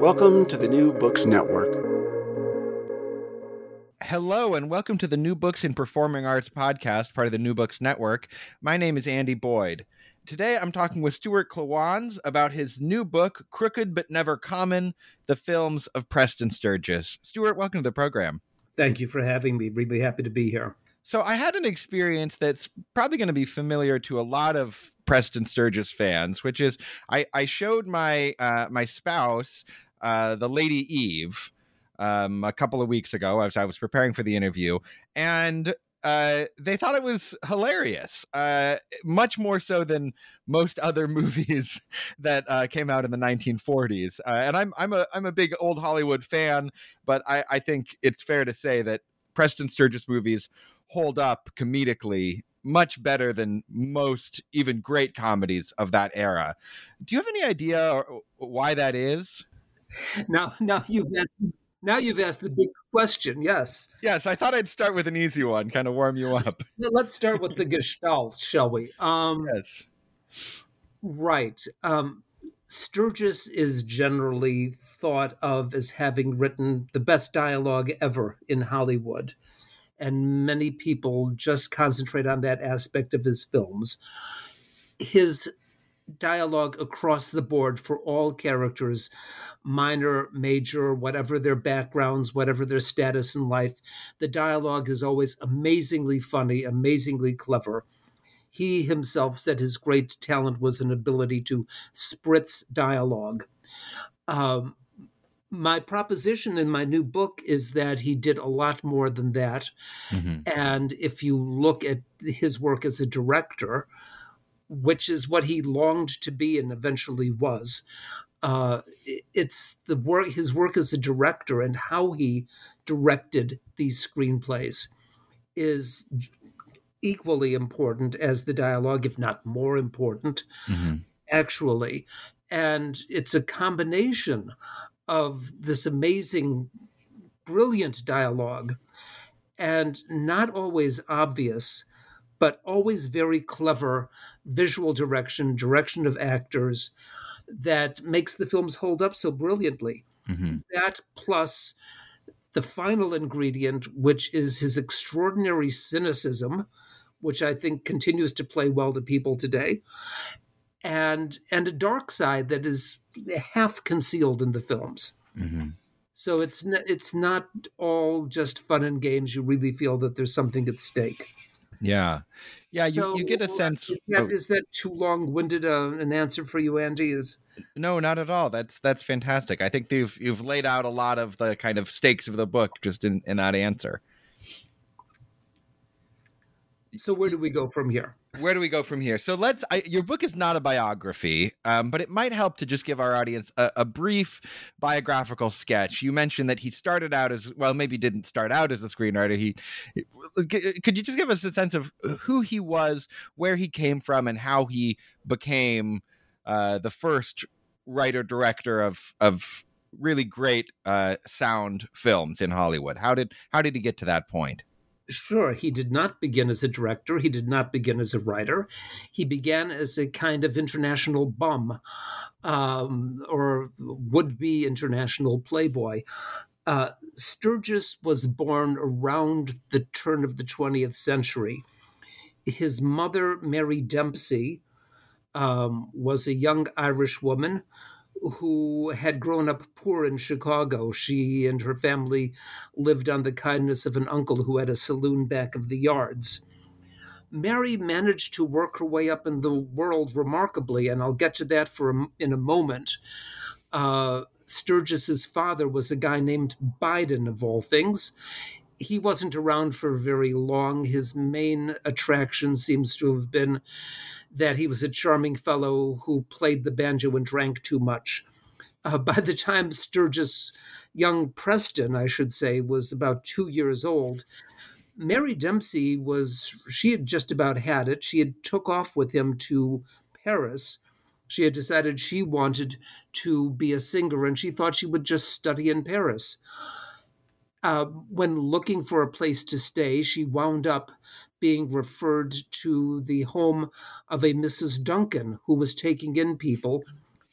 Welcome to the New Books Network. Hello, and welcome to the New Books in Performing Arts podcast, part of the New Books Network. My name is Andy Boyd. Today I'm talking with Stuart Klawans about his new book, Crooked But Never Common The Films of Preston Sturges. Stuart, welcome to the program. Thank you for having me. Really happy to be here. So, I had an experience that's probably going to be familiar to a lot of Preston Sturges fans, which is I, I showed my uh, my spouse uh, the Lady Eve um, a couple of weeks ago as I was preparing for the interview, and uh, they thought it was hilarious, uh, much more so than most other movies that uh, came out in the 1940s. Uh, and I'm I'm a I'm a big old Hollywood fan, but I, I think it's fair to say that Preston Sturges movies hold up comedically much better than most even great comedies of that era. Do you have any idea why that is? Now, now you've asked, now you've asked the big question. Yes. Yes, I thought I'd start with an easy one, kind of warm you up. Let's start with the Gestalt, shall we? Um, yes. Right. Um, Sturges is generally thought of as having written the best dialogue ever in Hollywood. And many people just concentrate on that aspect of his films. His dialogue across the board for all characters, minor, major, whatever their backgrounds, whatever their status in life. The dialogue is always amazingly funny, amazingly clever. He himself said his great talent was an ability to spritz dialogue. Um, my proposition in my new book is that he did a lot more than that. Mm-hmm. And if you look at his work as a director, which is what he longed to be and eventually was. Uh, it's the work, his work as a director and how he directed these screenplays is equally important as the dialogue, if not more important, mm-hmm. actually. And it's a combination of this amazing, brilliant dialogue and not always obvious but always very clever visual direction, direction of actors that makes the films hold up so brilliantly. Mm-hmm. That plus the final ingredient, which is his extraordinary cynicism, which I think continues to play well to people today, and and a dark side that is half concealed in the films. Mm-hmm. So it's n- it's not all just fun and games. You really feel that there's something at stake. Yeah, yeah. You, so, you get a sense. Is that, is that too long-winded uh, an answer for you, Andy? Is no, not at all. That's that's fantastic. I think you've you've laid out a lot of the kind of stakes of the book just in in that answer. So where do we go from here? Where do we go from here? So let's. I, your book is not a biography, um, but it might help to just give our audience a, a, brief biographical sketch. You mentioned that he started out as well, maybe didn't start out as a screenwriter. He could you just give us a sense of who he was, where he came from, and how he became uh, the first writer director of of really great uh, sound films in Hollywood. How did how did he get to that point? Sure, he did not begin as a director. He did not begin as a writer. He began as a kind of international bum um, or would be international playboy. Uh, Sturges was born around the turn of the 20th century. His mother, Mary Dempsey, um, was a young Irish woman who had grown up poor in Chicago. She and her family lived on the kindness of an uncle who had a saloon back of the yards. Mary managed to work her way up in the world remarkably, and I'll get to that for a, in a moment. Uh, Sturges's father was a guy named Biden, of all things. He wasn't around for very long. His main attraction seems to have been that he was a charming fellow who played the banjo and drank too much. Uh, by the time Sturges, young Preston, I should say, was about two years old, Mary Dempsey was, she had just about had it. She had took off with him to Paris. She had decided she wanted to be a singer and she thought she would just study in Paris. Uh, when looking for a place to stay, she wound up being referred to the home of a Mrs. Duncan who was taking in people.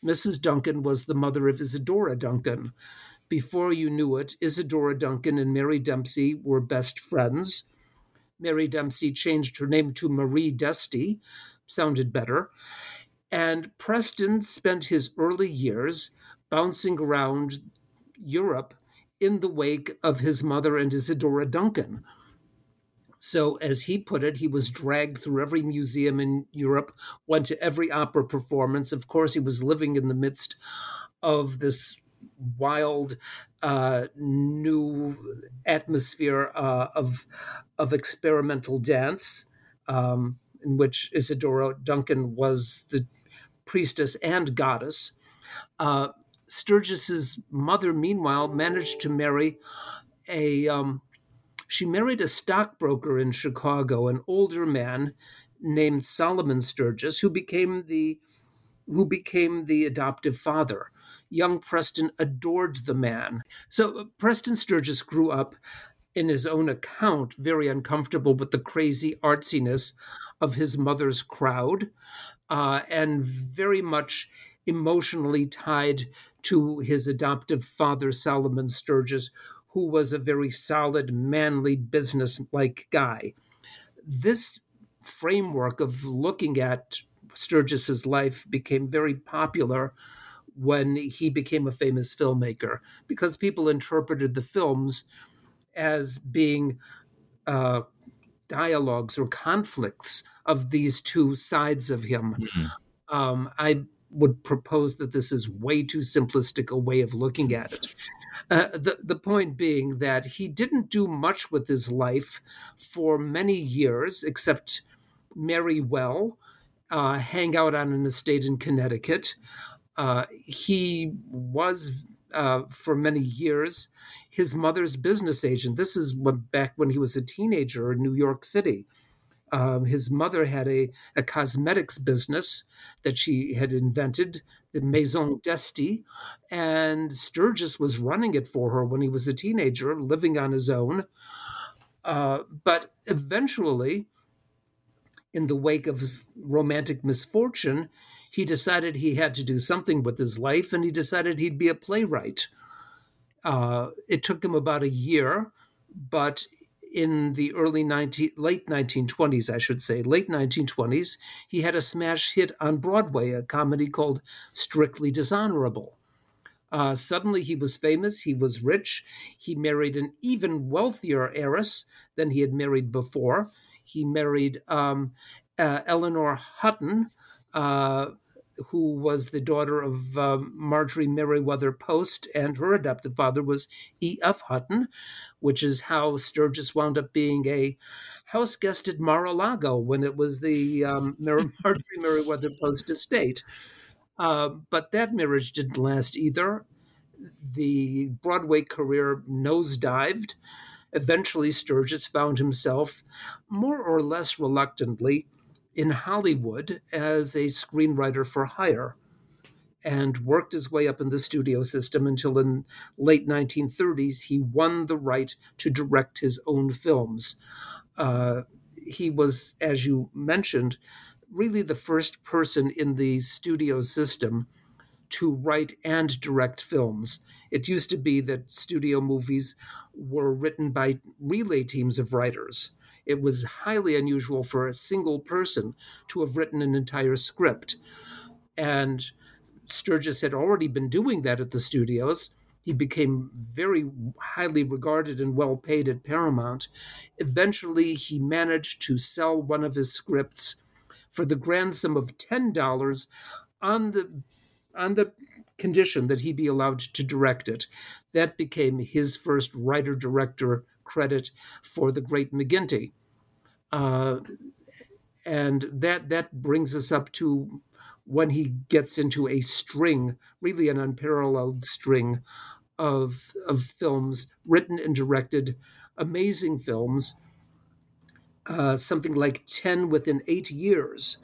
Mrs. Duncan was the mother of Isadora Duncan. Before you knew it, Isadora Duncan and Mary Dempsey were best friends. Mary Dempsey changed her name to Marie Desti, sounded better. And Preston spent his early years bouncing around Europe in the wake of his mother and Isadora Duncan. So, as he put it, he was dragged through every museum in Europe, went to every opera performance. Of course, he was living in the midst of this wild uh, new atmosphere uh, of of experimental dance, um, in which Isadora Duncan was the priestess and goddess. Uh, Sturges's mother, meanwhile, managed to marry a um, she married a stockbroker in Chicago, an older man named Solomon Sturges, who became the who became the adoptive father. Young Preston adored the man. So uh, Preston Sturges grew up in his own account very uncomfortable with the crazy artsiness of his mother's crowd uh, and very much emotionally tied to his adoptive father, Solomon Sturges, who was a very solid, manly, business like guy. This framework of looking at Sturges's life became very popular when he became a famous filmmaker because people interpreted the films as being uh, dialogues or conflicts of these two sides of him. Mm-hmm. Um, I would propose that this is way too simplistic a way of looking at it. Uh, the, the point being that he didn't do much with his life for many years, except marry well, uh, hang out on an estate in Connecticut. Uh, he was, uh, for many years, his mother's business agent. This is back when he was a teenager in New York City. Um, his mother had a, a cosmetics business that she had invented, the Maison Desti, and Sturges was running it for her when he was a teenager, living on his own. Uh, but eventually, in the wake of romantic misfortune, he decided he had to do something with his life and he decided he'd be a playwright. Uh, it took him about a year, but in the early 19, late 1920s, I should say, late 1920s, he had a smash hit on Broadway, a comedy called Strictly Dishonorable. Uh, suddenly he was famous, he was rich, he married an even wealthier heiress than he had married before. He married um, uh, Eleanor Hutton, uh, who was the daughter of um, Marjorie Merriweather Post, and her adoptive father was E.F. Hutton, which is how Sturges wound up being a house guest at Mar-a-Lago when it was the um, Marjorie Merriweather Post estate. Uh, but that marriage didn't last either. The Broadway career nosedived. Eventually, Sturges found himself, more or less reluctantly, in Hollywood as a screenwriter for hire. and worked his way up in the studio system until in late 1930s he won the right to direct his own films. Uh, he was, as you mentioned, really the first person in the studio system to write and direct films. It used to be that studio movies were written by relay teams of writers. It was highly unusual for a single person to have written an entire script. And Sturges had already been doing that at the studios. He became very highly regarded and well paid at Paramount. Eventually, he managed to sell one of his scripts for the grand sum of $10 on the on the condition that he be allowed to direct it. That became his first writer director credit for the Great McGinty. Uh, and that that brings us up to when he gets into a string, really an unparalleled string of of films written and directed, amazing films. Uh, something like ten within eight years.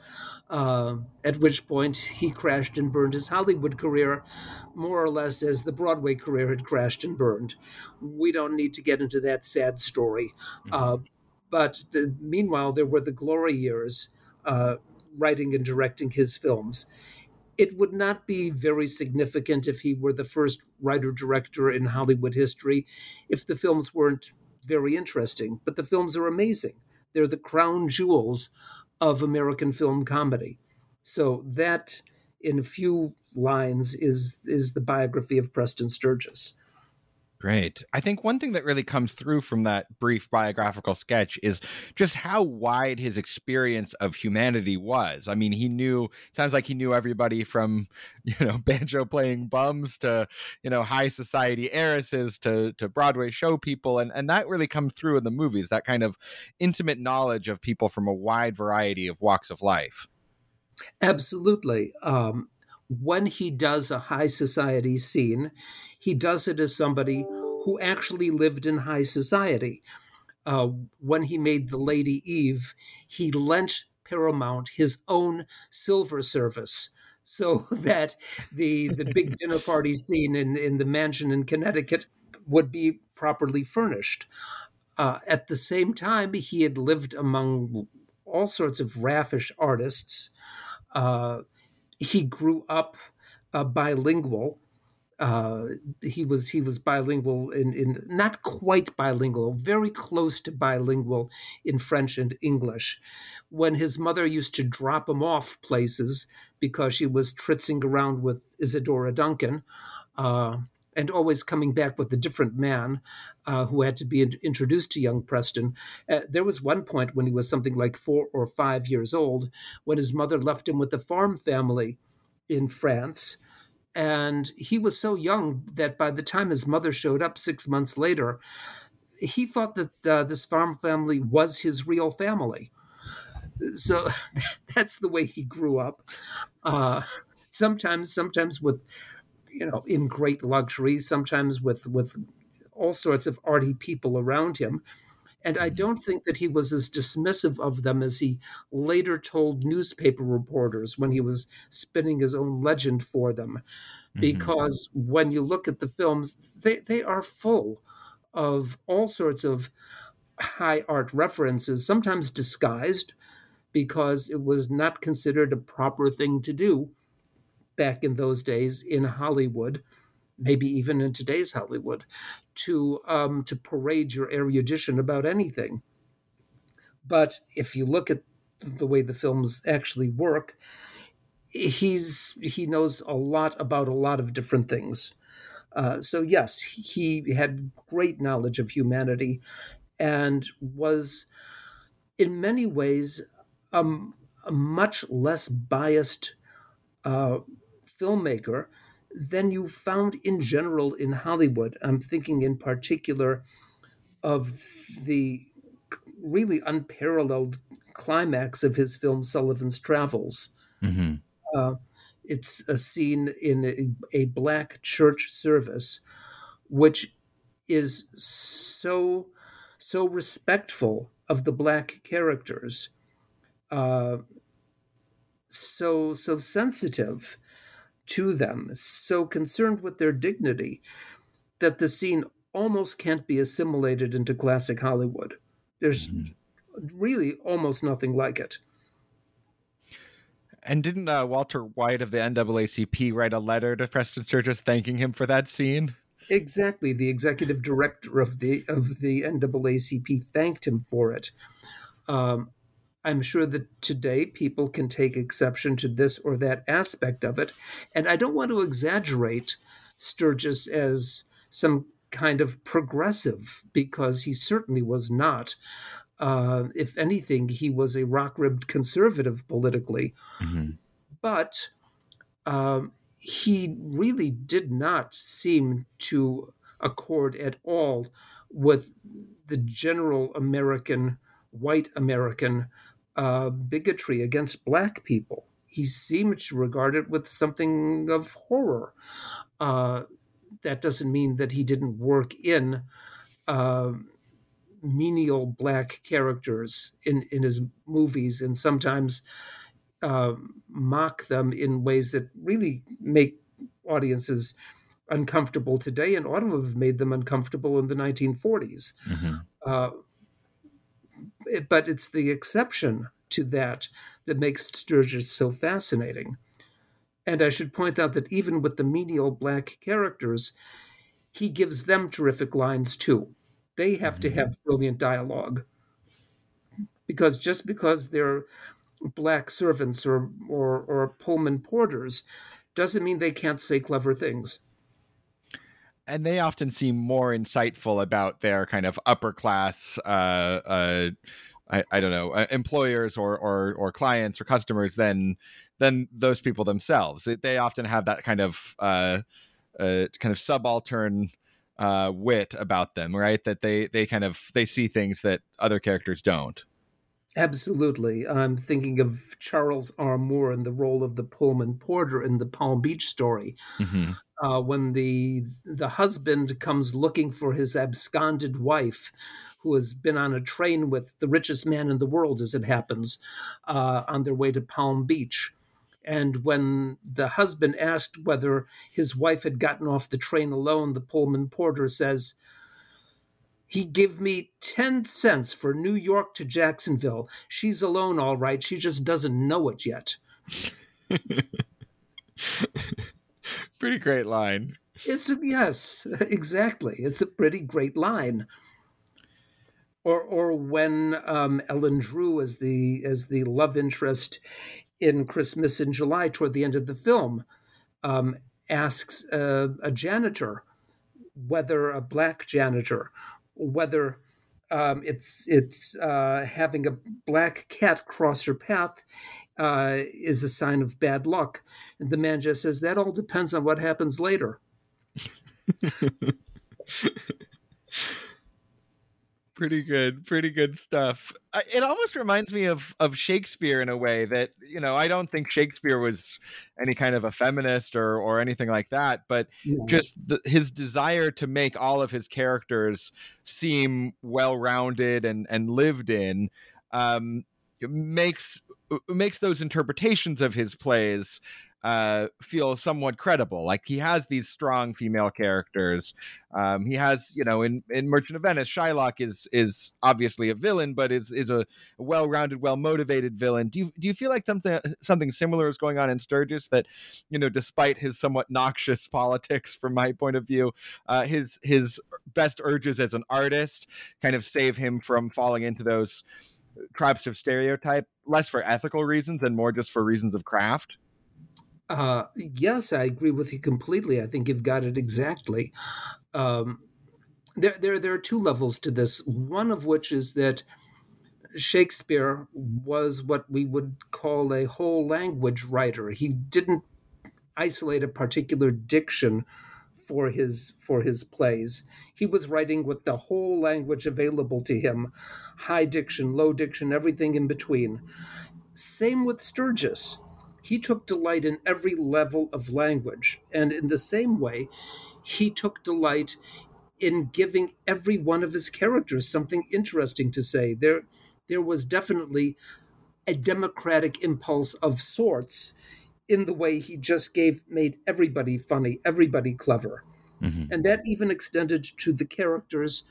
Uh, at which point he crashed and burned his Hollywood career, more or less as the Broadway career had crashed and burned. We don't need to get into that sad story. Mm-hmm. Uh, but the, meanwhile, there were the glory years, uh, writing and directing his films. It would not be very significant if he were the first writer director in Hollywood history if the films weren't very interesting. But the films are amazing. They're the crown jewels of American film comedy. So that, in a few lines, is is the biography of Preston Sturges. Great. I think one thing that really comes through from that brief biographical sketch is just how wide his experience of humanity was. I mean, he knew sounds like he knew everybody from, you know, banjo playing bums to, you know, high society heiresses to to Broadway show people and and that really comes through in the movies, that kind of intimate knowledge of people from a wide variety of walks of life. Absolutely. Um, when he does a high society scene, he does it as somebody who actually lived in high society. Uh, when he made The Lady Eve, he lent Paramount his own silver service so that the the big dinner party scene in, in the mansion in Connecticut would be properly furnished. Uh, at the same time, he had lived among all sorts of raffish artists. Uh, he grew up uh, bilingual. Uh, he was he was bilingual in, in not quite bilingual, very close to bilingual in French and English. When his mother used to drop him off places because she was tritzing around with Isadora Duncan, uh, and always coming back with a different man uh, who had to be in- introduced to young Preston. Uh, there was one point when he was something like four or five years old when his mother left him with a farm family in France. And he was so young that by the time his mother showed up six months later, he thought that uh, this farm family was his real family. So that's the way he grew up. Uh, sometimes, sometimes with, you know, in great luxury, sometimes with with all sorts of arty people around him. And I don't think that he was as dismissive of them as he later told newspaper reporters when he was spinning his own legend for them. Mm-hmm. Because when you look at the films, they, they are full of all sorts of high art references, sometimes disguised because it was not considered a proper thing to do back in those days in Hollywood maybe even in today's Hollywood, to um, to parade your erudition about anything. But if you look at the way the films actually work, he's he knows a lot about a lot of different things. Uh, so yes, he had great knowledge of humanity, and was in many ways um, a much less biased uh, filmmaker than you found in general in Hollywood. I'm thinking in particular of the really unparalleled climax of his film Sullivan's Travels. Mm-hmm. Uh, it's a scene in a, a, black church service, which is so so respectful of the black characters, uh, so so sensitive to them, so concerned with their dignity, that the scene almost can't be assimilated into classic Hollywood. There's mm-hmm. really almost nothing like it. And didn't uh, Walter White of the NAACP write a letter to Preston Sturges thanking him for that scene? Exactly. The executive director of the of the NAACP thanked him for it. Um, I'm sure that today people can take exception to this or that aspect of it, and I don't want to exaggerate Sturges as some kind of progressive because he certainly was not. Uh, if anything, he was a rock ribbed conservative politically. Mm-hmm. But um, he really did not seem to accord at all with the general American, white American uh, bigotry against black people. He seemed to regard it with something of horror. Uh, that doesn't mean that he didn't work in uh, menial black characters in, in his movies and sometimes uh, mock them in ways that really make audiences uncomfortable today and ought to have made them uncomfortable in the 1940s. Mm-hmm. But it's the exception to that that makes Sturges so fascinating. And I should point out that even with the menial black characters, he gives them terrific lines too. They have to have mm-hmm. brilliant dialogue. Because just because they're black servants or, or, or Pullman porters doesn't mean they can't say clever things and they often seem more insightful about their kind of upper class uh, uh, I, I don't know uh, employers or, or or clients or customers than than those people themselves. They often have that kind of uh, uh, kind of subaltern uh, wit about them, right? That they they kind of they see things that other characters don't. Absolutely. I'm thinking of Charles R. Moore in the role of the Pullman porter in the Palm Beach story. Mm-hmm. Uh, when the the husband comes looking for his absconded wife, who has been on a train with the richest man in the world, as it happens, uh, on their way to Palm Beach. And when the husband asked whether his wife had gotten off the train alone, the Pullman porter says, he give me 10 cents for New York to Jacksonville. She's alone, all right. She just doesn't know it yet. pretty great line. It's a, yes, exactly. It's a pretty great line. Or, or when um, Ellen Drew as the as the love interest in Christmas in July toward the end of the film um, asks uh, a janitor whether a black janitor whether um, it's it's uh, having a black cat cross your path uh, is a sign of bad luck. And the man just says that all depends on what happens later. pretty good pretty good stuff. It almost reminds me of of shakespeare in a way that you know i don't think shakespeare was any kind of a feminist or or anything like that but just the, his desire to make all of his characters seem well rounded and and lived in um makes makes those interpretations of his plays uh, feel somewhat credible. Like he has these strong female characters. Um, he has, you know, in, in Merchant of Venice, Shylock is is obviously a villain, but is is a well-rounded, well-motivated villain. Do you do you feel like something something similar is going on in Sturges? That, you know, despite his somewhat noxious politics, from my point of view, uh, his his best urges as an artist kind of save him from falling into those traps of stereotype, less for ethical reasons and more just for reasons of craft. Uh, yes, I agree with you completely. I think you've got it exactly. Um, there, there, there are two levels to this. One of which is that Shakespeare was what we would call a whole language writer. He didn't isolate a particular diction for his for his plays. He was writing with the whole language available to him, high diction, low diction, everything in between. Same with Sturges he took delight in every level of language. And in the same way, he took delight in giving every one of his characters something interesting to say. There, there was definitely a democratic impulse of sorts in the way he just gave made everybody funny, everybody clever. Mm-hmm. And that even extended to the characters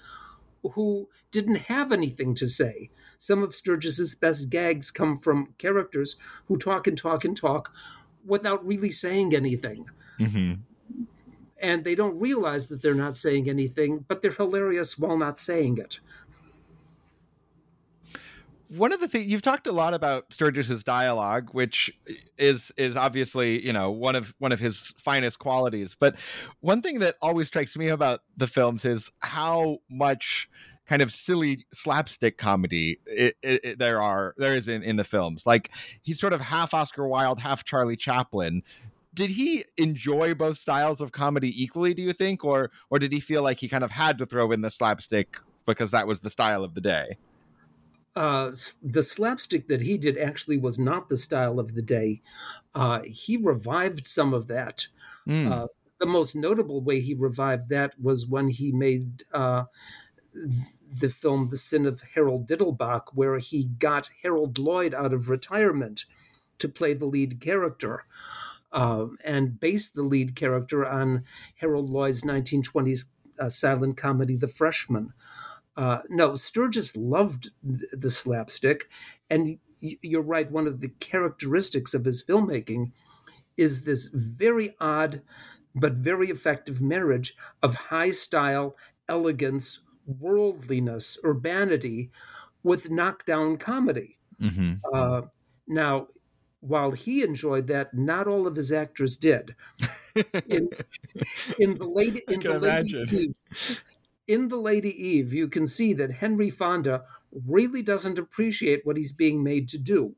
who didn't have anything to say. Some of Sturges's best gags come from characters who talk and talk and talk without really saying anything. Mm-hmm. And they don't realize that they're not saying anything, but they're hilarious while not saying it one of the things you've talked a lot about Sturges's dialogue, which is is obviously you know one of one of his finest qualities. But one thing that always strikes me about the films is how much kind of silly slapstick comedy it, it, it, there are there is in, in the films. Like he's sort of half Oscar Wilde, half Charlie Chaplin. Did he enjoy both styles of comedy equally? Do you think, or or did he feel like he kind of had to throw in the slapstick because that was the style of the day? uh, the slapstick that he did actually was not the style of the day. Uh, he revived some of that. Mm. Uh, the most notable way he revived that was when he made uh, the film The Sin of Harold Diddlebock, where he got Harold Lloyd out of retirement to play the lead character. Uh, and based the lead character on Harold Lloyd's 1920s uh, silent comedy, The Freshman. Uh, no, Sturges loved the slapstick, and you're right. One of the characteristics of his filmmaking is this very odd but very effective marriage of high style, elegance, worldliness, urbanity with knockdown comedy. Mm-hmm. Uh, now, while he enjoyed that, not all of his actors did. In, in the late in the late in The Lady Eve, you can see that Henry Fonda really doesn't appreciate what he's being made to do.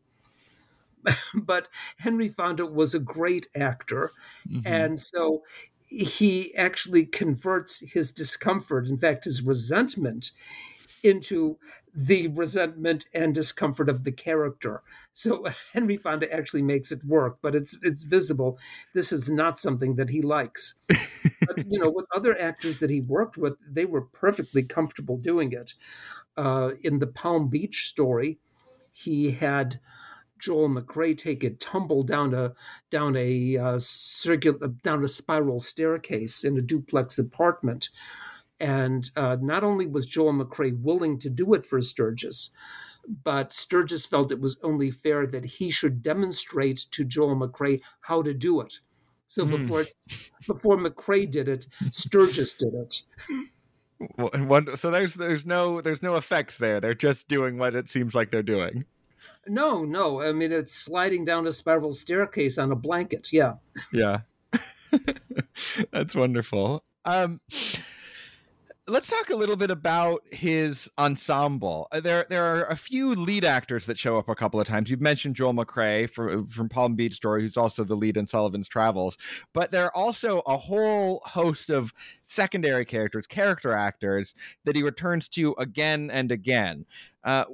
but Henry Fonda was a great actor. Mm-hmm. And so he actually converts his discomfort, in fact, his resentment, into the resentment and discomfort of the character. So Henry Fonda actually makes it work, but it's it's visible this is not something that he likes. but, you know, with other actors that he worked with, they were perfectly comfortable doing it. Uh, in the Palm Beach story, he had Joel McCrea take a tumble down a down a uh, circular down a spiral staircase in a duplex apartment and uh, not only was Joel McCrea willing to do it for Sturges, but Sturges felt it was only fair that he should demonstrate to Joel McCrea how to do it. So mm. before before McCrea did it, Sturges did it. One, so there's there's no there's no effects there. They're just doing what it seems like they're doing. No, no. I mean, it's sliding down a spiral staircase on a blanket. Yeah. Yeah. That's wonderful. Um, let's talk a little bit about his ensemble. Uh, there, there are a few lead actors that show up a couple of times. You've mentioned Joel McCrea from from Palm Beach Story, who's also the lead in Sullivan's Travels. But there are also a whole host of secondary characters, character actors that he returns to again and again. Uh,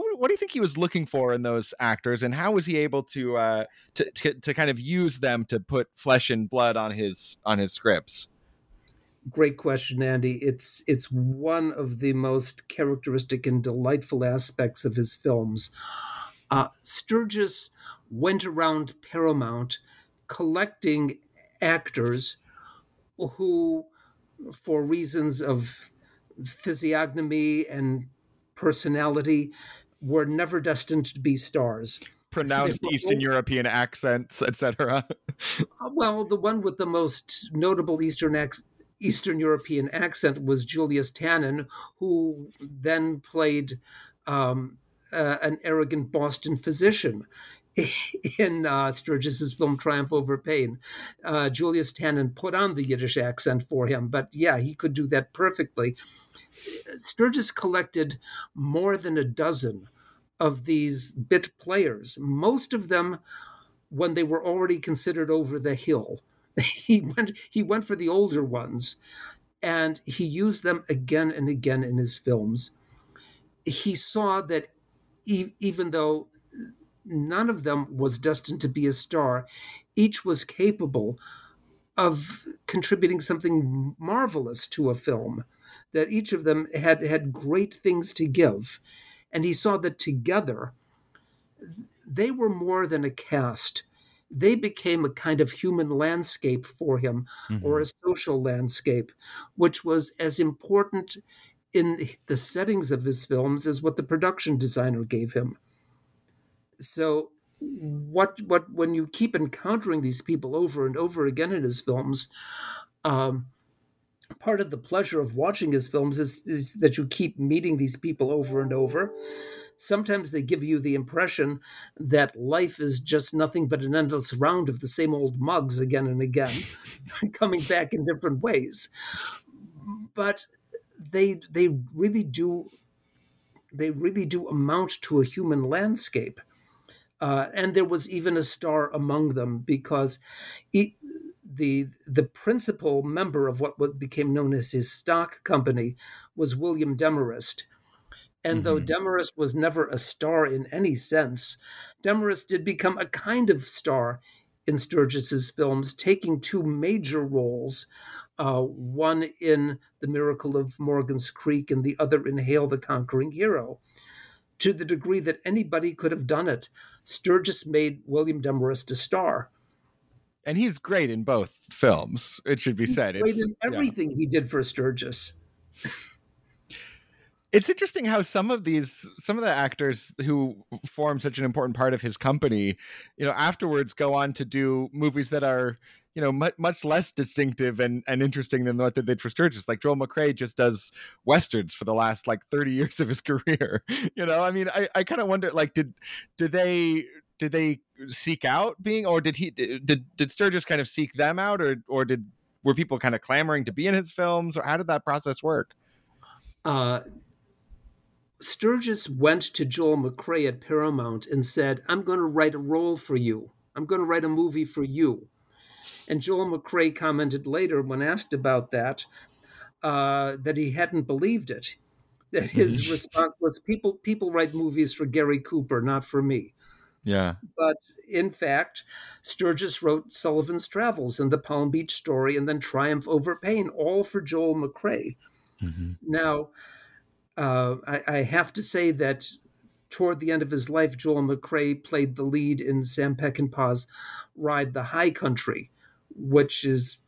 what, what do you think he was looking for in those actors, and how was he able to, uh, to, to to kind of use them to put flesh and blood on his on his scripts? Great question, Andy. It's it's one of the most characteristic and delightful aspects of his films. Uh, Sturges went around Paramount collecting actors who, for reasons of physiognomy and personality, were never destined to be stars pronounced Eastern European accents, etc. Uh, well, the one with the most notable Eastern Eastern European accent was Julius Tannen, who then played um, uh, an arrogant Boston physician in uh, Sturges's film Triumph Over Pain. Uh, Julius Tannen put on the Yiddish accent for him, but yeah, he could do that perfectly. Sturges collected more than a dozen of these bit players, most of them when they were already considered over the hill. he went he went for the older ones and he used them again and again in his films he saw that e- even though none of them was destined to be a star each was capable of contributing something marvelous to a film that each of them had had great things to give and he saw that together they were more than a cast they became a kind of human landscape for him mm-hmm. or a social landscape, which was as important in the settings of his films as what the production designer gave him. So what what when you keep encountering these people over and over again in his films, um, part of the pleasure of watching his films is, is that you keep meeting these people over and over. Sometimes they give you the impression that life is just nothing but an endless round of the same old mugs again and again, coming back in different ways. But they they really do they really do amount to a human landscape. Uh, and there was even a star among them because he, the the principal member of what became known as his stock company was William Demarest. And mm-hmm. though Demarest was never a star in any sense, Demarest did become a kind of star in Sturges's films, taking two major roles, uh, one in The Miracle of Morgan's Creek and the other in Hail the Conquering Hero. To the degree that anybody could have done it, Sturges made William Demarest a star and he's great in both films. It should be he's said. Great it's, in everything yeah. he did for Sturges. it's interesting how some of these, some of the actors who form such an important part of his company, you know, afterwards go on to do movies that are, you know, much, much less distinctive and, and interesting than what they did for Sturges. Like Joel McCrea just does westerns for the last like 30 years of his career. You know, I mean, I, I kind of wonder, like, did did they did they seek out being, or did he did did Sturges kind of seek them out, or or did were people kind of clamoring to be in his films, or how did that process work? Uh, Sturges went to Joel McCrea at Paramount and said, "I'm going to write a role for you. I'm going to write a movie for you." And Joel McCrea commented later, when asked about that, uh, that he hadn't believed it. That his response was, "People people write movies for Gary Cooper, not for me." Yeah. But in fact, Sturges wrote Sullivan's Travels and The Palm Beach Story and then Triumph Over Pain, all for Joel McCrea. Mm-hmm. Now, uh, I, I, have to say that toward the end of his life, Joel McCrea played the lead in Sam Peckinpah's Ride the High Country, which is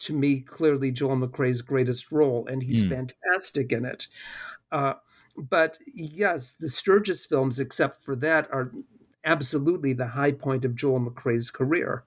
to me clearly Joel McCrea's greatest role, and he's mm. fantastic in it. Uh, but yes, the Sturges films, except for that, are absolutely the high point of Joel McCrea's career.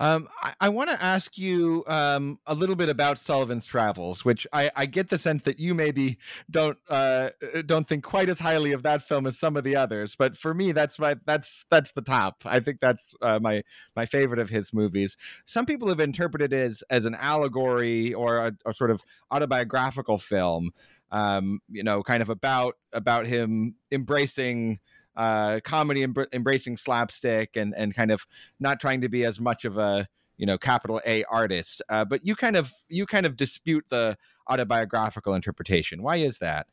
Um, I, I want to ask you um, a little bit about Sullivan's Travels, which I, I, get the sense that you maybe don't uh, don't think quite as highly of that film as some of the others. But for me, that's my that's that's the top. I think that's uh, my my favorite of his movies. Some people have interpreted it as as an allegory or a, a sort of autobiographical film um, you know, kind of about about him embracing uh, comedy, em- embracing slapstick, and and kind of not trying to be as much of a you know capital A artist. Uh, but you kind of you kind of dispute the autobiographical interpretation. Why is that?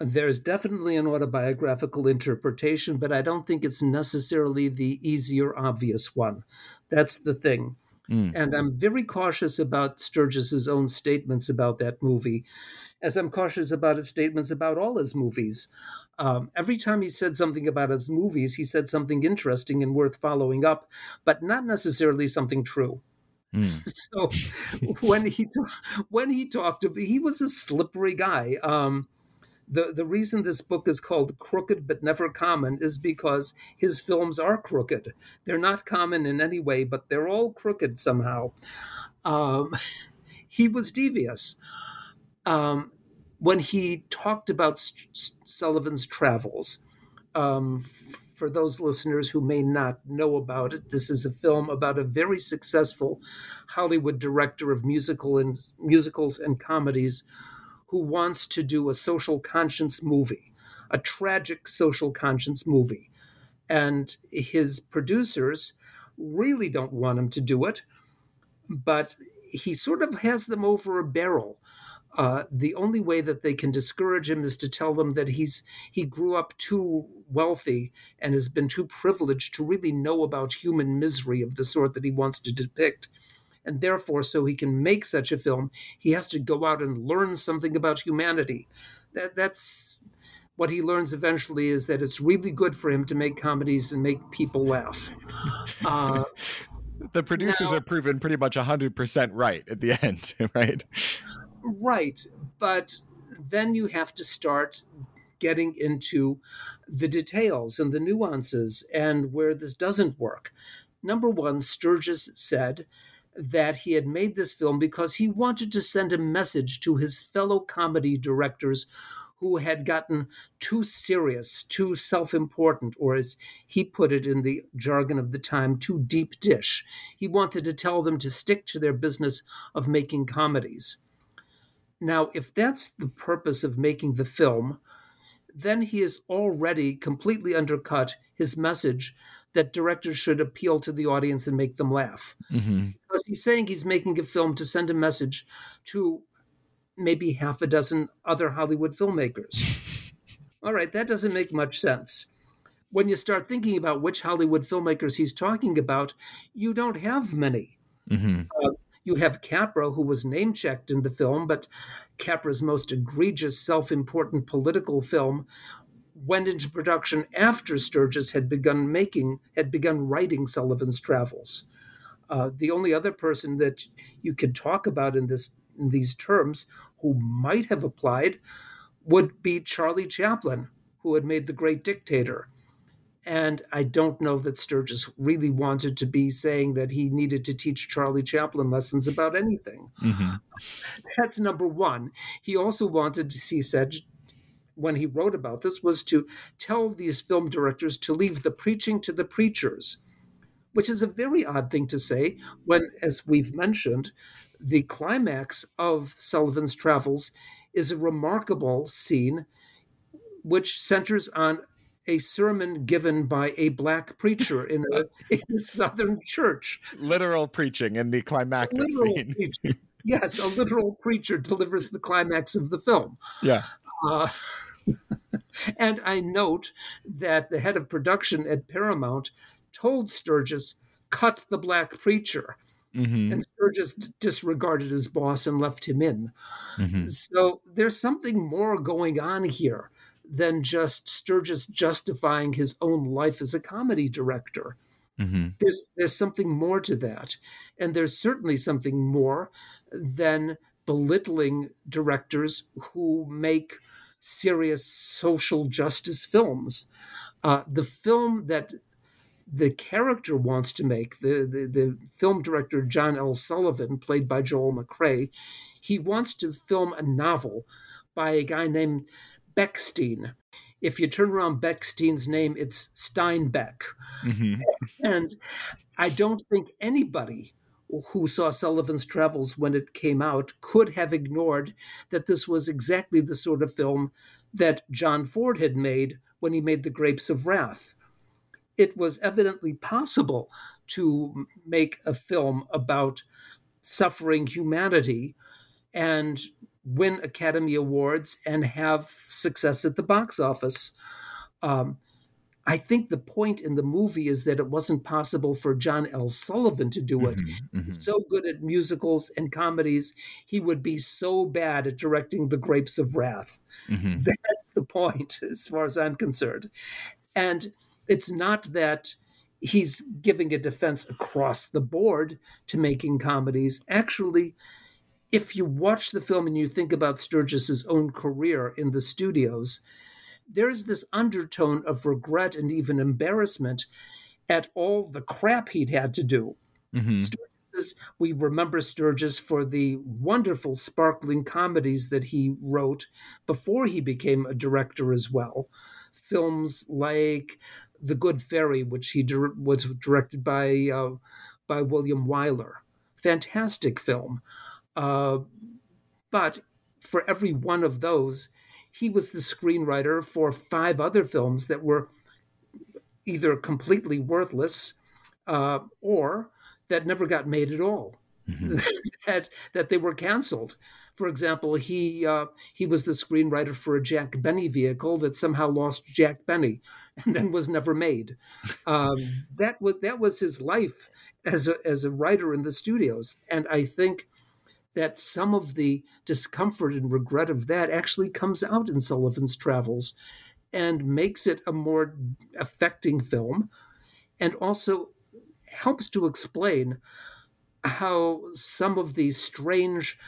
There's definitely an autobiographical interpretation, but I don't think it's necessarily the easier, obvious one. That's the thing. Mm. And I'm very cautious about Sturges's own statements about that movie as I'm cautious about his statements about all his movies. Um, every time he said something about his movies, he said something interesting and worth following up, but not necessarily something true. Mm. So when he when he talked, to me, he was a slippery guy. Um, the the reason this book is called Crooked but Never Common is because his films are crooked. They're not common in any way, but they're all crooked somehow. Um, he was devious um, when he talked about S- Sullivan's travels. Um, for those listeners who may not know about it, this is a film about a very successful Hollywood director of musical and musicals and comedies who wants to do a social conscience movie, a tragic social conscience movie. And his producers really don't want him to do it, but he sort of has them over a barrel uh, the only way that they can discourage him is to tell them that he's he grew up too wealthy and has been too privileged to really know about human misery of the sort that he wants to depict. And therefore, so he can make such a film, he has to go out and learn something about humanity. That, that's what he learns eventually is that it's really good for him to make comedies and make people laugh. Uh, the producers now, are proven pretty much 100% right at the end, right? Right. But then you have to start getting into the details and the nuances and where this doesn't work. Number one, Sturges said that he had made this film because he wanted to send a message to his fellow comedy directors who had gotten too serious, too self important, or as he put it in the jargon of the time, too deep dish. He wanted to tell them to stick to their business of making comedies. Now, if that's the purpose of making the film, then he has already completely undercut his message that directors should appeal to the audience and make them laugh. Mm-hmm. Because he's saying he's making a film to send a message to maybe half a dozen other Hollywood filmmakers. All right, that doesn't make much sense. When you start thinking about which Hollywood filmmakers he's talking about, you don't have many. Mm-hmm. Uh, you have Capra, who was name checked in the film, but Capra's most egregious, self important political film went into production after Sturges had begun making, had begun writing Sullivan's Travels. Uh, the only other person that you could talk about in this in these terms who might have applied would be Charlie Chaplin, who had made The Great Dictator. And I don't know that Sturges really wanted to be saying that he needed to teach Charlie Chaplin lessons about anything. Mm-hmm. That's number one. He also wanted to, see said, when he wrote about this, was to tell these film directors to leave the preaching to the preachers, which is a very odd thing to say when, as we've mentioned, the climax of Sullivan's Travels is a remarkable scene which centers on a sermon given by a black preacher in a, in a southern church. Literal preaching in the climactic literal scene. Preaching. Yes, a literal preacher delivers the climax of the film. Yeah. Uh, and I note that the head of production at Paramount told Sturges, cut the black preacher. Mm-hmm. And Sturges disregarded his boss and left him in. Mm-hmm. So there's something more going on here than just Sturges justifying his own life as a comedy director. Mm-hmm. There's there's something more to that, and there's certainly something more than belittling directors who make serious social justice films. Uh, the film that the character wants to make, the, the, the, film director John L. Sullivan, played by Joel McCrea, he wants to film a novel by a guy named Beckstein. If you turn around Beckstein's name, it's Steinbeck. Mm-hmm. And I don't think anybody who saw Sullivan's Travels when it came out could have ignored that this was exactly the sort of film that John Ford had made when he made The Grapes of Wrath it was evidently possible to make a film about suffering humanity and win Academy Awards and have success at the box office. Um, I think the point in the movie is that it wasn't possible for John L. Sullivan to do it. Mm-hmm, mm-hmm. So good at musicals and comedies, he would be so bad at directing The Grapes of Wrath. Mm-hmm. That's the point, as far as I'm concerned. And it's not that he's giving a defense across the board to making comedies. Actually, if you watch the film and you think about Sturges's own career in the studios, there's this undertone of regret and even embarrassment at all the crap he'd had to do. Mm-hmm. Sturges, we remember Sturges for the wonderful, sparkling comedies that he wrote before he became a director as well. Films like the Good Fairy, which he di- was directed by uh, by William Wyler. Fantastic film, uh, but for every one of those, he was the screenwriter for five other films that were either completely worthless uh, or that never got made at all. Mm-hmm. that that they were canceled. For example, he uh, he was the screenwriter for a Jack Benny vehicle that somehow lost Jack Benny and then was never made. Um, that was that was his life as a as a writer in the studios, and I think that some of the discomfort and regret of that actually comes out in Sullivan's travels, and makes it a more affecting film and also helps to explain how some of these strange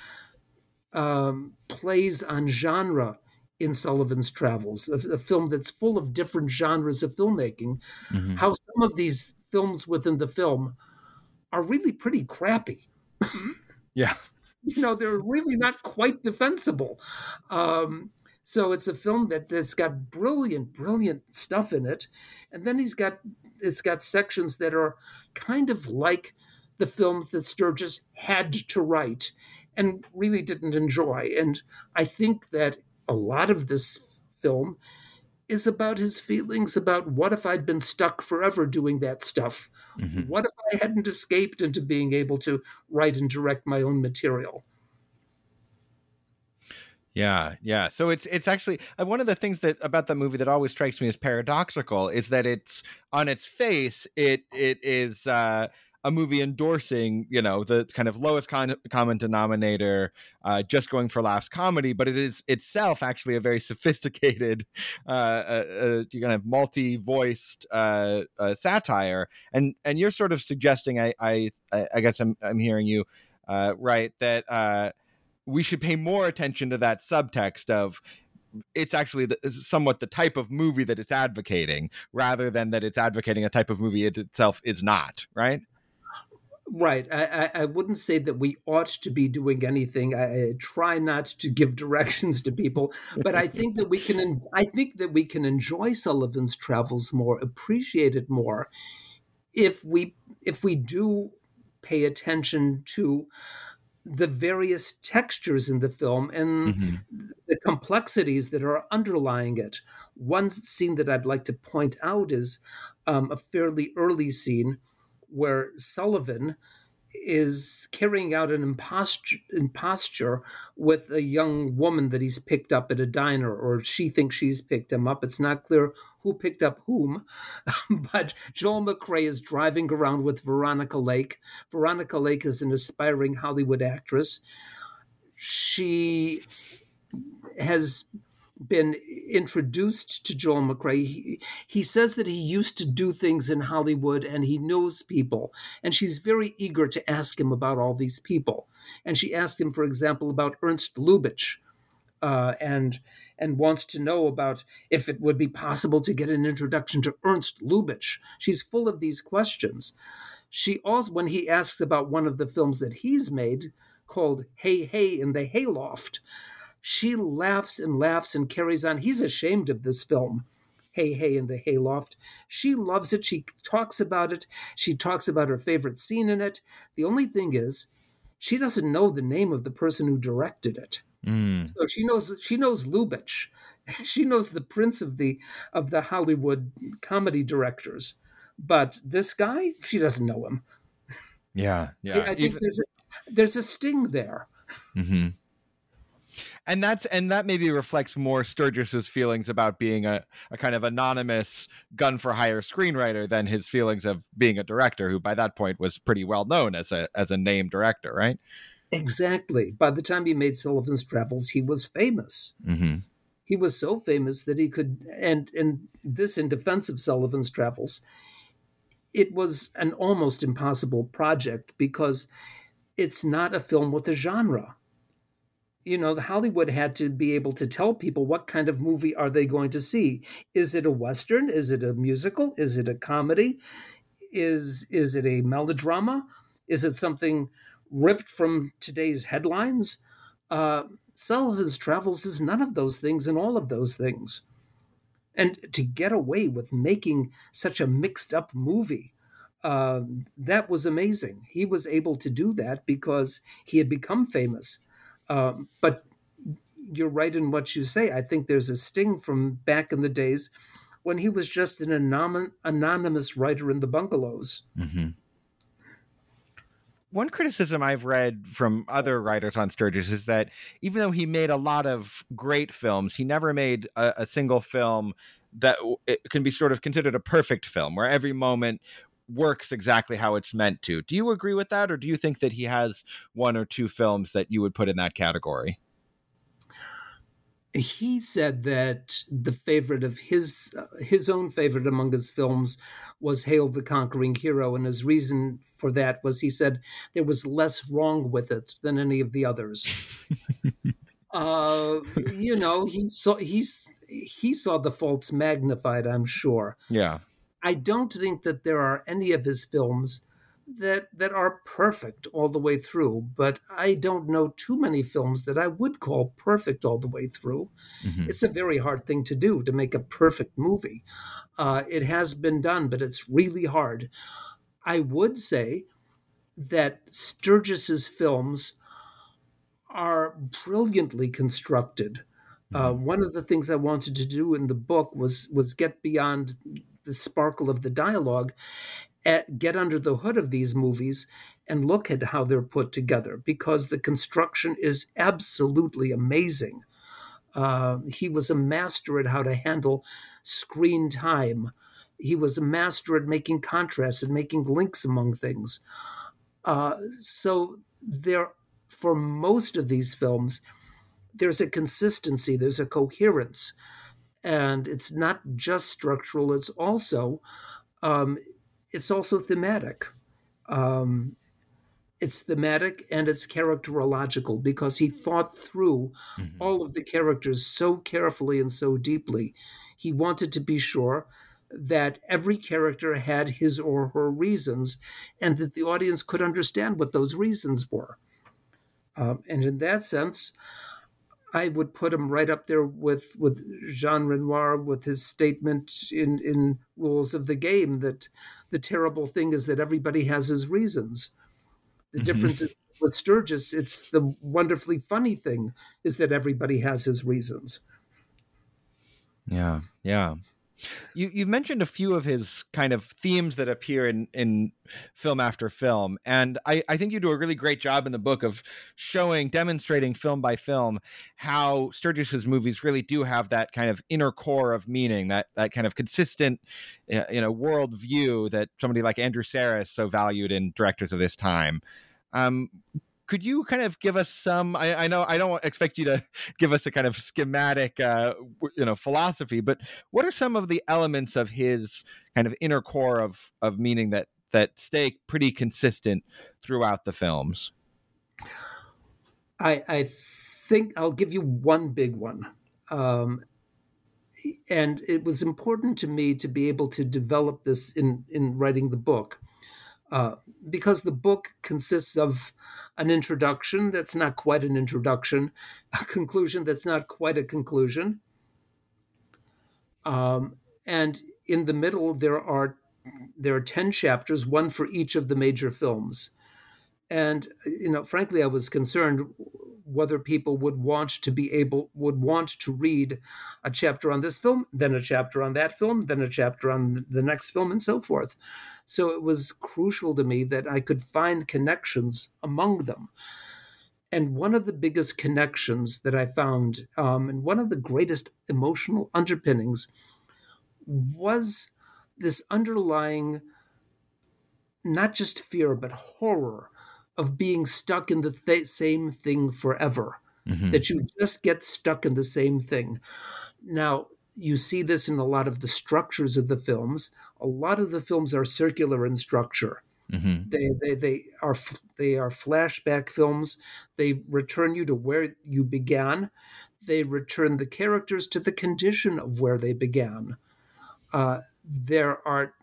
um, plays on genre in Sullivan's Travels, a, a, film that's full of different genres of filmmaking, mm-hmm. how some of these films within the film are really pretty crappy. yeah. You know, they're really not quite defensible. Um, so it's a film that, that's got brilliant, brilliant stuff in it. And then he's got it's got sections that are kind of like the films that Sturges had to write and really didn't enjoy. And I think that a lot of this film is about his feelings about what if I'd been stuck forever doing that stuff? Mm-hmm. What if I hadn't escaped into being able to write and direct my own material? Yeah, yeah. So it's it's actually uh, one of the things that about the movie that always strikes me as paradoxical is that it's on its face it it is uh a movie endorsing, you know, the kind of lowest con- common denominator, uh, just going for laughs comedy, but it is itself actually a very sophisticated, uh, uh, uh kind of multi-voiced uh, uh, satire. And and you're sort of suggesting, I I, I guess I'm I'm hearing you right that we should pay more attention to that subtext of it's actually the, somewhat the type of movie that it's advocating rather than that it's advocating a type of movie it itself is not right Right. I, I, wouldn't say that we ought to be doing anything. I, I, try not to give directions to people, but I think that we can. I think that we can enjoy Sullivan's travels more, appreciate it more, if we if we do pay attention to the various textures in the film and mm-hmm. the complexities that are underlying it. One scene that I'd like to point out is um, a fairly early scene where Sullivan is carrying out an imposture, imposture with a young woman that he's picked up at a diner, or she thinks she's picked him up. It's not clear who picked up whom, but Joel McCrea is driving around with Veronica Lake. Veronica Lake is an aspiring Hollywood actress. She has been introduced to Joel McCrea. He, he, says that he used to do things in Hollywood and he knows people. And she's very eager to ask him about all these people. And she asked him, for example, about Ernst Lubitsch uh, and and wants to know about if it would be possible to get an introduction to Ernst Lubitsch. She's full of these questions. She also, when he asks about one of the films that he's made called Hey Hey in the Hayloft, she laughs and laughs and carries on. He's ashamed of this film. Hey, hey, in the hayloft. She loves it. She talks about it. She talks about her favorite scene in it. The only thing is, she doesn't know the name of the person who directed it. Mm. So she knows she knows Lubitsch. She knows the prince of the of the Hollywood comedy directors. But this guy, she doesn't know him. Yeah, yeah. I think Even... there's a, there's a sting there. Mm-hmm and that's and that maybe reflects more Sturges's feelings about being a, a kind of anonymous gun for hire screenwriter than his feelings of being a director, who by that point was pretty well known as a as a name director, right? Exactly. By the time he made Sullivan's Travels, he was famous. Mm-hmm. He was so famous that he could, and and this in defense of Sullivan's Travels, it was an almost impossible project because it's not a film with a genre you know, Hollywood had to be able to tell people what kind of movie are they going to see. Is it a western? Is it a musical? Is it a comedy? Is is it a melodrama? Is it something ripped from today's headlines? Uh, Sullivan's Travels is none of those things and all of those things. And to get away with making such a mixed up movie, uh, that was amazing. He was able to do that because he had become famous um, but you're right in what you say. I think there's a sting from back in the days when he was just an anonymous writer in the bungalows. Mm-hmm. One criticism I've read from other writers on Sturges is that even though he made a lot of great films, he never made a, a single film that it can be sort of considered a perfect film where every moment works exactly how it's meant to. Do you agree with that, or do you think that he has one or two films that you would put in that category? he said that the favorite of his uh, his own favorite among his films was Hail the Conquering Hero, and his reason for that was he said there was less wrong with it than any of the others. uh, you know, he saw he's he saw the faults magnified. I'm sure. Yeah, I don't think that there are any of his films that that are perfect all the way through but i don't know too many films that i would call perfect all the way through mm-hmm. it's a very hard thing to do to make a perfect movie uh, it has been done but it's really hard i would say that sturges's films are brilliantly constructed uh, mm-hmm. one of the things I wanted to do in the book was was get beyond the sparkle of the dialogue at, get under the hood of these movies and look at how they're put together because the construction is absolutely amazing. Uh, he was a master at how to handle screen time. He was a master at making contrasts and making links among things. Uh, so there, for most of these films, there's a consistency, there's a coherence, and it's not just structural. It's also um, it's also thematic. Um, it's thematic and it's characterological because he thought through mm-hmm. all of the characters so carefully and so deeply. He wanted to be sure that every character had his or her reasons and that the audience could understand what those reasons were. Um, and in that sense, I would put him right up there with with Jean Renoir with his statement in in Rules of the Game that the terrible thing is that everybody has his reasons. The mm-hmm. difference with Sturges, it's the wonderfully funny thing is that everybody has his reasons. Yeah, yeah. You you mentioned a few of his kind of themes that appear in in film after film, and I I think you do a really great job in the book of showing, demonstrating film by film how Sturges's movies really do have that kind of inner core of meaning, that that kind of consistent, uh, you know, world view that somebody like Andrew Sarris so valued in directors of this time. Um, could you kind of give us some I, I, know i don't expect you to give us a kind of schematic uh, you know philosophy but what are some of the elements of his kind of inner core of of meaning that that stay pretty consistent throughout the films? I i think i'll give you one big one. Um, and it was important to me to be able to develop this in in writing the book uh, because the book consists of an introduction that's not quite an introduction, a conclusion that's not quite a conclusion. Um, and in the middle, there are there are ten chapters, one for each of the major films. And you know, frankly, I was concerned whether people would want to be able would want to read a chapter on this film, then a chapter on that film, then a chapter on the next film, and so forth. So it was crucial to me that I could find connections among them. And one of the biggest connections that I found, um, and one of the greatest emotional underpinnings, was this underlying not just fear, but horror of being stuck in the th- same thing forever, mm-hmm. that you just get stuck in the same thing. Now, you see this in a lot of the structures of the films. A lot of the films are circular in structure. Mm-hmm. They, they, they are they are flashback films. They return you to where you began. They return the characters to the condition of where they began. Uh, there are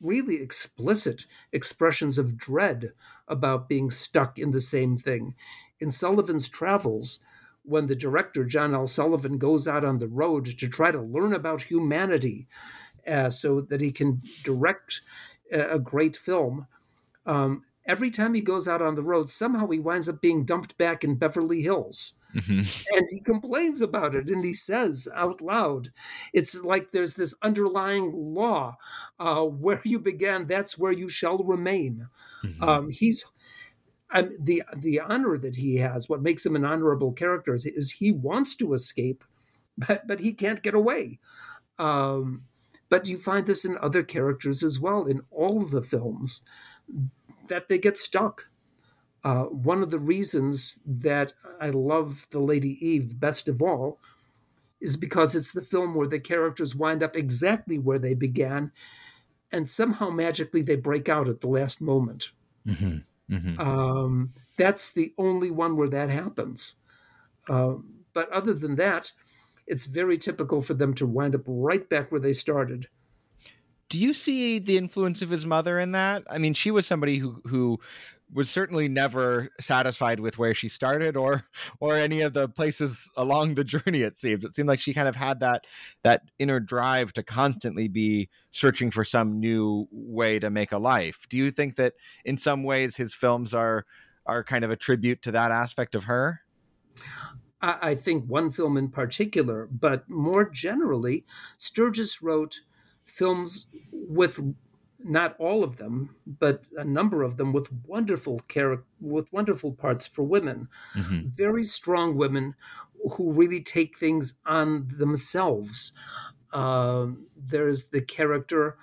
really explicit expressions of dread about being stuck in the same thing. In Sullivan's Travels, when the director, John L. Sullivan, goes out on the road to try to learn about humanity uh, so that he can direct a, a great film, um, every time he goes out on the road, somehow he winds up being dumped back in Beverly Hills. Mm-hmm. And he complains about it and he says out loud, it's like there's this underlying law uh, where you began, that's where you shall remain. Mm-hmm. Um, he's um, the the honor that he has, what makes him an honorable character is, is he wants to escape, but but he can't get away. Um, but you find this in other characters as well in all the films that they get stuck uh, one of the reasons that I love the Lady Eve best of all is because it's the film where the characters wind up exactly where they began, and somehow magically they break out at the last moment. Mm-hmm. Mm-hmm. Um, that's the only one where that happens. Um, but other than that, it's very typical for them to wind up right back where they started. Do you see the influence of his mother in that? I mean, she was somebody who who was certainly never satisfied with where she started or or any of the places along the journey it seems. It seemed like she kind of had that that inner drive to constantly be searching for some new way to make a life. Do you think that in some ways his films are are kind of a tribute to that aspect of her? I think one film in particular, but more generally, Sturges wrote films with not all of them, but a number of them with wonderful character, with wonderful parts for women, mm-hmm. very strong women who really take things on themselves. Uh, there's the character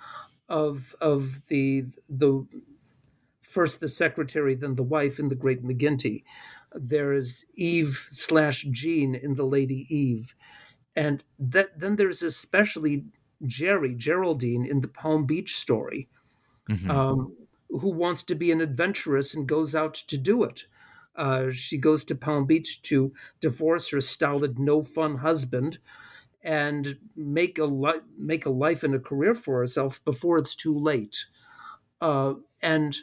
of of the the first the secretary, then the wife in the Great McGinty. There is Eve slash Jean in the Lady Eve, and that then there's especially Jerry, Geraldine, in the Palm Beach story, mm-hmm. um, who wants to be an adventuress and goes out to do it. Uh, she goes to Palm Beach to divorce her stolid, no fun husband and make a li- make a life and a career for herself before it's too late. Uh, and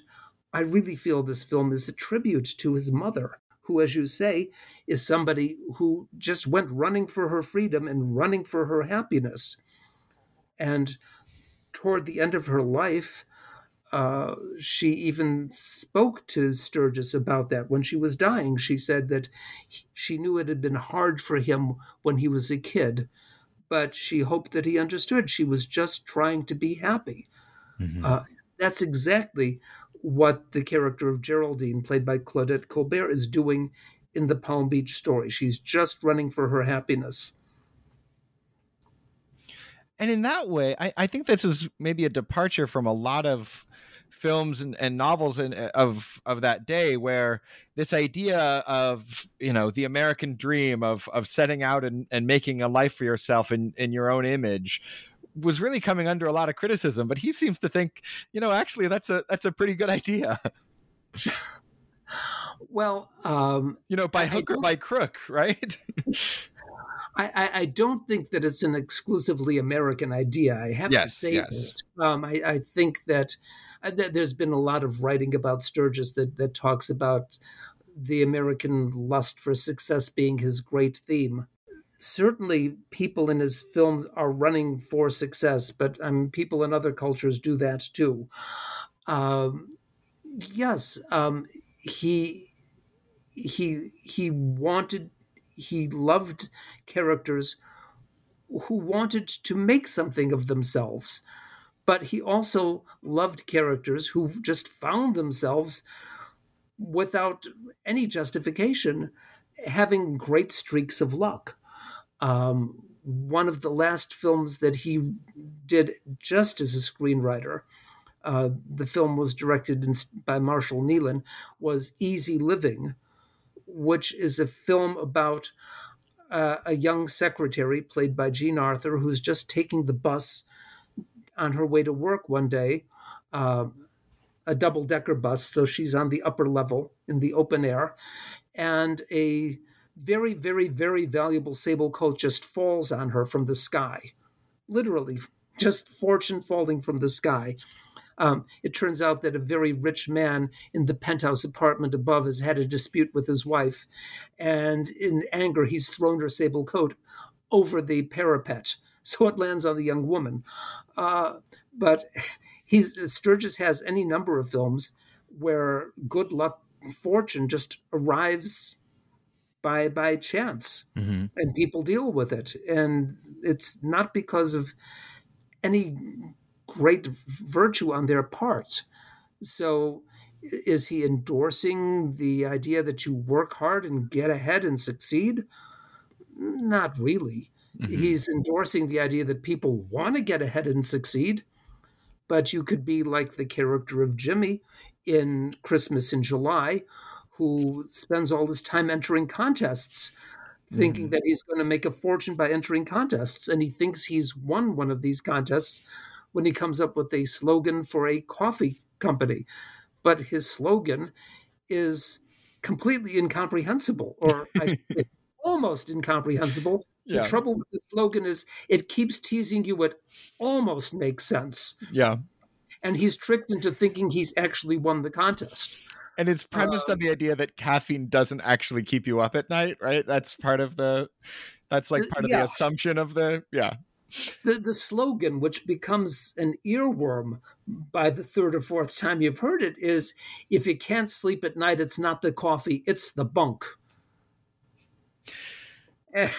I really feel this film is a tribute to his mother, who, as you say, is somebody who just went running for her freedom and running for her happiness. And toward the end of her life, uh, she even spoke to Sturges about that when she was dying. She said that she knew it had been hard for him when he was a kid, but she hoped that he understood. She was just trying to be happy. Mm-hmm. Uh, that's exactly what the character of Geraldine, played by Claudette Colbert, is doing in the Palm Beach story. She's just running for her happiness and in that way, I, I think this is maybe a departure from a lot of films and, and novels in, uh, of of that day where this idea of you know the american dream of of setting out and, and making a life for yourself in in your own image was really coming under a lot of criticism. But he seems to think you know actually that's a that's a pretty good idea. Well um you know by hook or by crook right I, I, don't think that it's an exclusively American idea. I have yes, to say yes. that. Um, I, I, think that, uh, that there's been a lot of writing about Sturges that, that talks about the American lust for success being his great theme. Certainly, people in his films are running for success, but um, people in other cultures do that too. Um, yes, um, he he he wanted he loved characters who wanted to make something of themselves. But he also loved characters who just found themselves without any justification having great streaks of luck. Um, one of the last films that he did just as a screenwriter, uh, the film was directed in, by Mitchell Leisen, was Easy Living, which is a film about uh, a young secretary played by Jean Arthur who's just taking the bus on her way to work one day, uh, a double decker bus. So she's on the upper level in the open air, and a very, very, very valuable sable coat just falls on her from the sky. Literally, just fortune falling from the sky. Um, it turns out that a very rich man in the penthouse apartment above has had a dispute with his wife, and in anger, he's thrown her sable coat over the parapet, so it lands on the young woman. Uh, but he's Sturges has any number of films where good luck, fortune just arrives by by chance, mm-hmm. and people deal with it, and it's not because of any great virtue on their part. So, is he endorsing the idea that you work hard and get ahead and succeed? Not really. Mm-hmm. He's endorsing the idea that people want to get ahead and succeed, but you could be like the character of Jimmy in Christmas in July, who spends all his time entering contests thinking mm. that he's going to make a fortune by entering contests. And he thinks he's won one of these contests when he comes up with a slogan for a coffee company. But his slogan is completely incomprehensible, or almost incomprehensible. Yeah. The trouble with the slogan is it keeps teasing you what almost makes sense. Yeah. And he's tricked into thinking he's actually won the contest. And it's premised on um, the idea that caffeine doesn't actually keep you up at night, right? That's part of the that's like part of yeah. the assumption of the yeah. The the slogan, which becomes an earworm by the third or fourth time you've heard it, is if you can't sleep at night, it's not the coffee, it's the bunk. you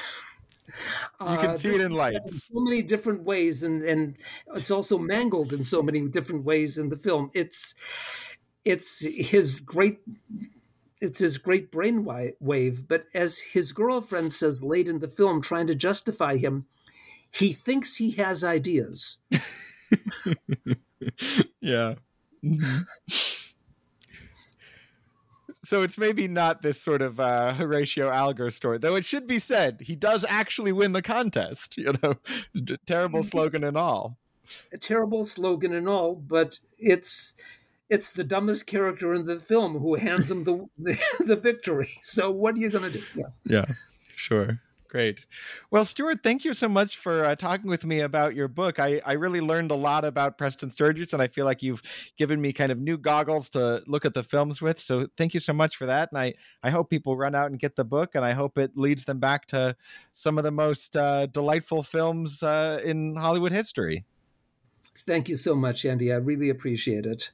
can uh, see it in light in so many different ways and and it's also mangled in so many different ways in the film. It's it's his great it's his great brainwave but as his girlfriend says late in the film trying to justify him he thinks he has ideas yeah mm-hmm so it's maybe not this sort of uh, Horatio Alger story, though. It should be said he does actually win the contest. You know, terrible slogan and all. A terrible slogan and all, but it's it's the dumbest character in the film who hands him the the, the victory. So what are you going to do? Yes. Yeah. Sure. Great. Well, Stuart, thank you so much for uh, talking with me about your book. I, I really learned a lot about Preston Sturges, and I feel like you've given me kind of new goggles to look at the films with. So thank you so much for that. And I, I hope people run out and get the book, and I hope it leads them back to some of the most uh, delightful films uh, in Hollywood history. Thank you so much, Andy. I really appreciate it.